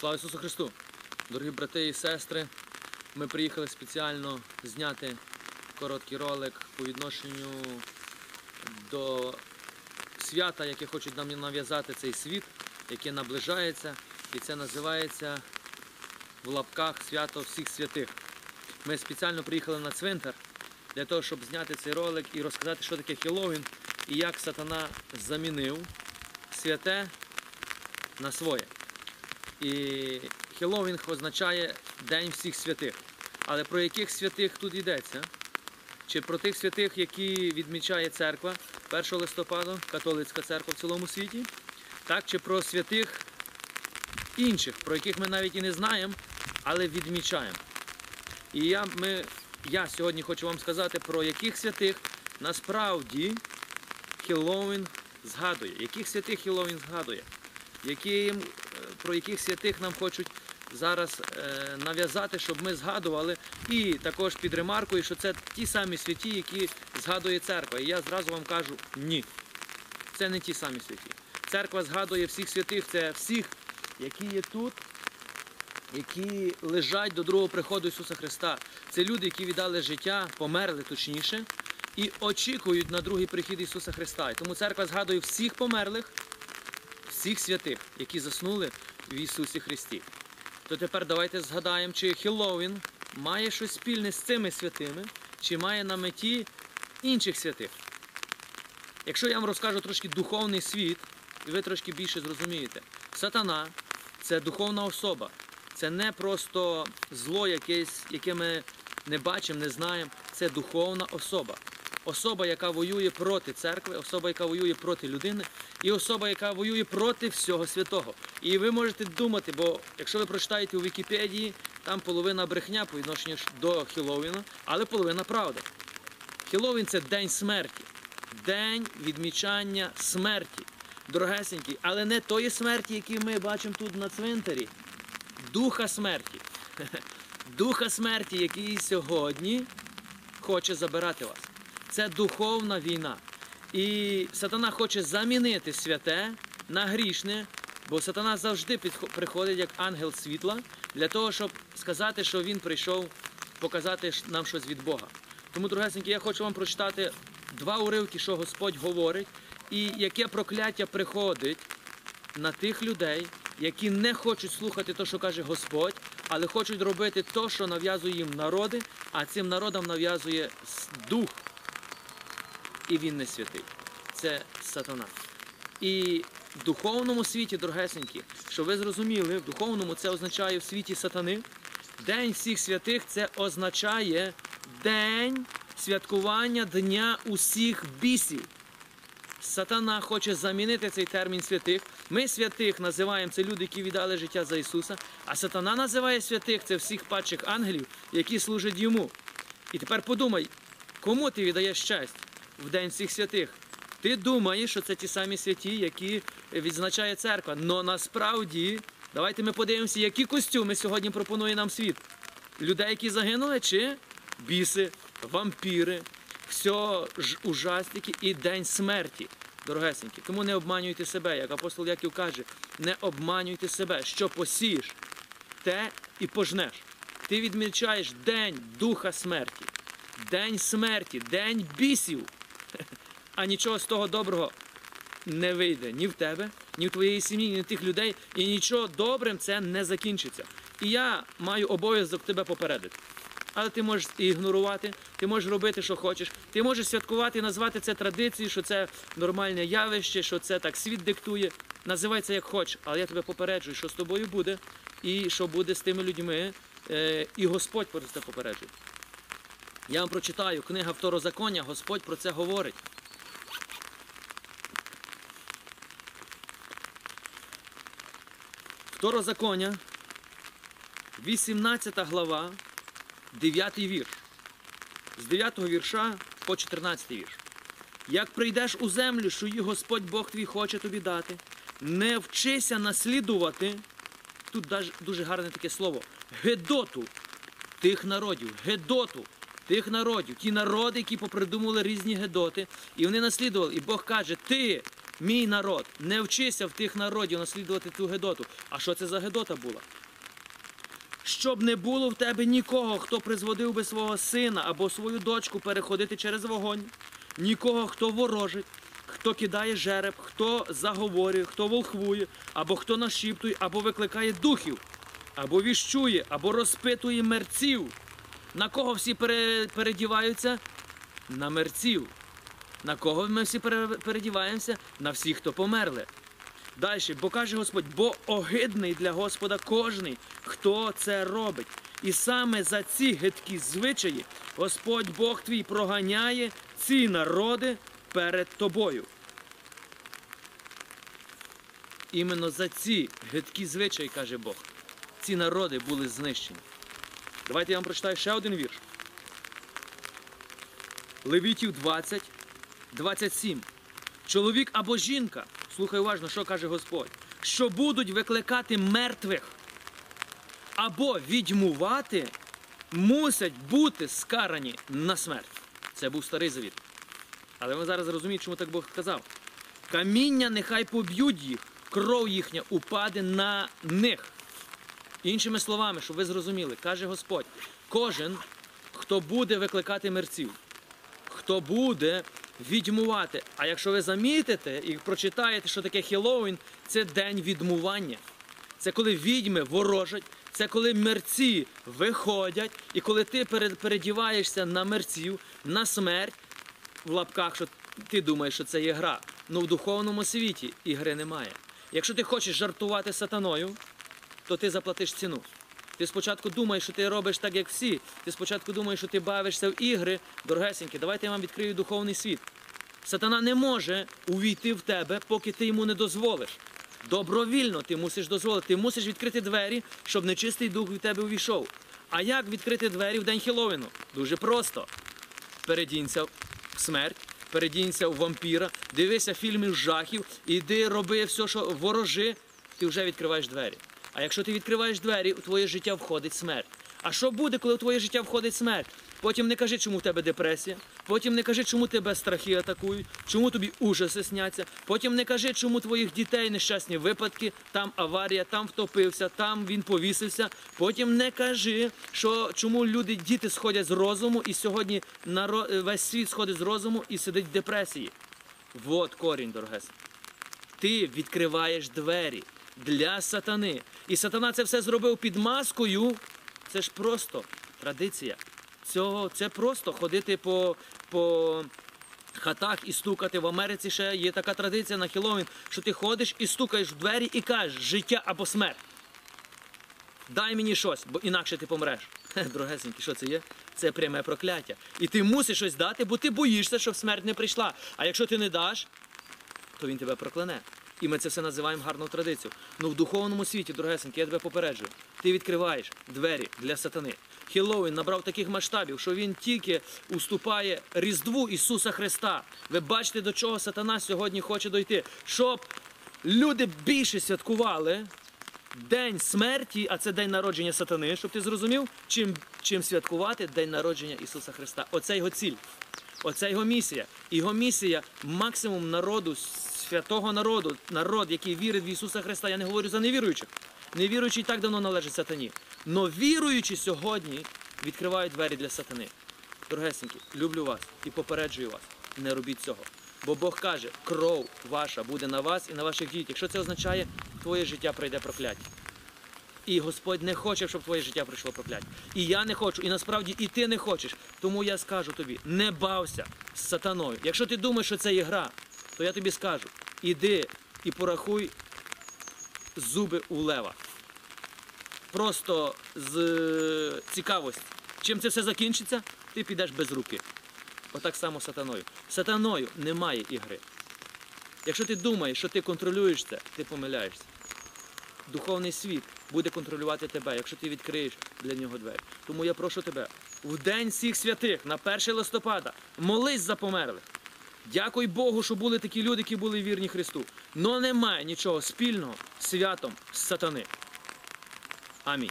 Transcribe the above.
Слава Ісусу Христу! Дорогі брати і сестри, ми приїхали спеціально зняти короткий ролик по відношенню до свята, яке хочуть нам нав'язати цей світ, яке наближається, і це називається в лапках свято всіх святих. Ми спеціально приїхали на цвинтар для того, щоб зняти цей ролик і розказати, що таке Хеллоуін і як сатана замінив святе на своє. І Хеллоуін означає День всіх святих. Але про яких святих тут йдеться? Чи про тих святих, які відмічає церква 1 листопада, католицька церква в цілому світі? Так, чи про святих інших, про яких ми навіть і не знаємо, але відмічаємо. І я, ми, я сьогодні хочу вам сказати, про яких святих насправді Хеллоуін згадує. Яких святих Хеллоуін згадує? Яким, про яких святих нам хочуть зараз е, нав'язати, щоб ми згадували. І також під ремаркою, що це ті самі святі, які згадує церква. І я зразу вам кажу ні. Це не ті самі святі. Церква згадує всіх святих, це всіх, які є тут, які лежать до другого приходу Ісуса Христа. Це люди, які віддали життя, померли точніше, і очікують на другий прихід Ісуса Христа. І тому церква згадує всіх померлих, всіх святих, які заснули в Ісусі Христі. То тепер давайте згадаємо, чи Хеллоуін має щось спільне з цими святими, чи має на меті інших святих. Якщо я вам розкажу трошки духовний світ, і ви трошки більше зрозумієте, сатана це духовна особа, це не просто зло якесь, яке ми не бачимо, не знаємо. Це духовна особа. Особа, яка воює проти церкви, особа, яка воює проти людини, і особа, яка воює проти всього святого. І ви можете думати, бо якщо ви прочитаєте у Вікіпедії, там половина брехня по відношенню до Хеллоуіна, але половина правда. Хеллоуін – це день смерті, день відмічання смерті. Дорогесенький, але не тої смерті, які ми бачимо тут на цвинтарі. Духа смерті. Духа смерті, який сьогодні хоче забирати вас. Це духовна війна. І сатана хоче замінити святе на грішне, бо сатана завжди приходить як ангел світла для того, щоб сказати, що він прийшов показати нам щось від Бога. Тому, дорогесенькі, я хочу вам прочитати два уривки, що Господь говорить, і яке прокляття приходить на тих людей, які не хочуть слухати те, що каже Господь, але хочуть робити те, що нав'язує їм народи, а цим народам нав'язує дух. І він не святий. Це сатана. І в духовному світі, дорогесенькі, що ви зрозуміли, в духовному це означає в світі сатани. День всіх святих це означає день святкування Дня усіх бісів. Сатана хоче замінити цей термін святих. Ми святих називаємо це люди, які віддали життя за Ісуса, а сатана називає святих це всіх падших ангелів, які служать йому. І тепер подумай, кому ти віддаєш честь в День всіх святих? Ти думаєш, що це ті самі святі, які відзначає церква. Но насправді, давайте ми подивимося, які костюми сьогодні пропонує нам світ. Людей, які загинули, чи біси, вампіри, все ж ужасники і день смерті. Дорогесенькі, тому не обманюйте себе, як апостол Яків каже, не обманюйте себе, що посієш, те і пожнеш. Ти відмічаєш день духа смерті, день смерті, день бісів. А нічого з того доброго не вийде ні в тебе, ні в твоєї сім'ї, ні в тих людей, і нічого добрим це не закінчиться. І я маю обов'язок тебе попередити. Але ти можеш ігнорувати, ти можеш робити, що хочеш. Ти можеш святкувати і назвати це традицією, що це нормальне явище, що це так світ диктує. Називай це як хочеш, але я тебе попереджую, що з тобою буде, і що буде з тими людьми, е, і Господь про це попереджує. Я вам прочитаю книга Второзаконня, Господь про це говорить. Второзаконня, 18 глава, 9 вірш. З 9 вірша по 14 вірш. Як прийдеш у землю, що її Господь Бог твій хоче тобі дати, не вчися наслідувати, тут дуже гарне таке слово, гедоту тих народів, гедоту тих народів, ті народи, які попридумували різні гедоти, і вони наслідували. І Бог каже, ти мій народ, не вчися в тих народів наслідувати ту Гедоту. А що це за Гедота була? Щоб не було в тебе нікого, хто призводив би свого сина або свою дочку переходити через вогонь, нікого, хто ворожить, хто кидає жереб, хто заговорює, хто волхвує, або хто нашіптує, або викликає духів, або віщує, або розпитує мерців. На кого всі передіваються? На мерців. На кого ми всі передіваємося? На всіх, хто померли. Далі, бо каже Господь, бо огидний для Господа кожний, хто це робить. І саме за ці гидкі звичаї Господь Бог твій проганяє ці народи перед тобою. Іменно за ці гидкі звичаї, каже Бог, ці народи були знищені. Давайте я вам прочитаю ще один вірш. Левітів 20, 27. Чоловік або жінка, слухай уважно, що каже Господь, що будуть викликати мертвих або відьмувати, мусять бути скарані на смерть. Це був старий завіт. Але ви зараз розумієте, чому так Бог сказав. Каміння нехай поб'ють їх, кров їхня упаде на них. Іншими словами, щоб ви зрозуміли, каже Господь, кожен, хто буде викликати мерців, хто буде відьмувати. А якщо ви замітите і прочитаєте, що таке Хеллоуін, це день відмування. Це коли відьми ворожать, це коли мерці виходять, і коли ти перед- передіваєшся на мерців, на смерть, в лапках, що ти думаєш, що це є гра. Ну в духовному світі ігри немає. Якщо ти хочеш жартувати сатаною, то ти заплатиш ціну. Ти спочатку думаєш, що ти робиш так, як всі. Ти спочатку думаєш, що ти бавишся в ігри. Дорогесенькі, давайте я вам відкрию духовний світ. Сатана не може увійти в тебе, поки ти йому не дозволиш. Добровільно ти мусиш дозволити. Ти мусиш відкрити двері, щоб нечистий дух від тебе увійшов. А як відкрити двері в день Хеллоуіну? Дуже просто. Передінься в смерть, передінься в вампіра, дивися фільми жахів, іди роби все, що ворожи, ти вже відкриваєш двері. А якщо ти відкриваєш двері, у твоє життя входить смерть. А що буде, коли у твоє життя входить смерть? Потім не кажи, чому в тебе депресія, потім не кажи, чому тебе страхи атакують, чому тобі ужаси сняться, потім не кажи, чому твоїх дітей нещасні випадки, там аварія, там втопився, там він повісився. Потім не кажи, що чому люди, діти сходять з розуму, і сьогодні наро- весь світ сходить з розуму і сидить в депресії. Вот корінь, дорогес. Ти відкриваєш двері для сатани. І сатана це все зробив під маскою. Це ж просто традиція. Цього, це просто ходити по, по хатах і стукати. В Америці ще є така традиція на Хеллоуін, що ти ходиш і стукаєш в двері і кажеш життя або смерть. Дай мені щось, бо інакше ти помреш. Дорогесенькі, що це є? Це пряме прокляття. І ти мусиш щось дати, бо ти боїшся, щоб смерть не прийшла. А якщо ти не даш, то він тебе прокляне. І ми це все називаємо гарною традицією. Ну в духовному світі, дорогесеньки, я тебе попереджую. Ти відкриваєш двері для сатани. Хеллоуін набрав таких масштабів, що він тільки уступає Різдву Ісуса Христа. Ви бачите, до чого сатана сьогодні хоче дойти. Щоб люди більше святкували День смерті, а це день народження сатани, щоб ти зрозумів, чим, чим святкувати День народження Ісуса Христа. Оце його ціль. Оце його місія. Його місія максимум народу, святого народу, народ, який вірить в Ісуса Христа. Я не говорю за невіруючих. Невіруючий так давно належить сатані. Но віруючі сьогодні відкривають двері для сатани. Дорогесенькі, люблю вас і попереджую вас. Не робіть цього. Бо Бог каже, кров ваша буде на вас і на ваших дітях. Що це означає, твоє життя пройде прокляття. І Господь не хоче, щоб твоє життя пройшло прокляття. І я не хочу, і насправді і ти не хочеш. Тому я скажу тобі: не бався з сатаною. Якщо ти думаєш, що це є гра, то я тобі скажу: іди і порахуй зуби у лева. Просто з е, цікавості. Чим це все закінчиться, ти підеш без руки. Отак само сатаною. Сатаною немає ігри. Якщо ти думаєш, що ти контролюєш це, ти помиляєшся. Духовний світ буде контролювати тебе, якщо ти відкриєш для нього двері. Тому я прошу тебе, в день всіх святих, на 1 листопада, молись за померлих. Дякуй Богу, що були такі люди, які були вірні Христу. Но немає нічого спільного з святом з сатани. Амінь.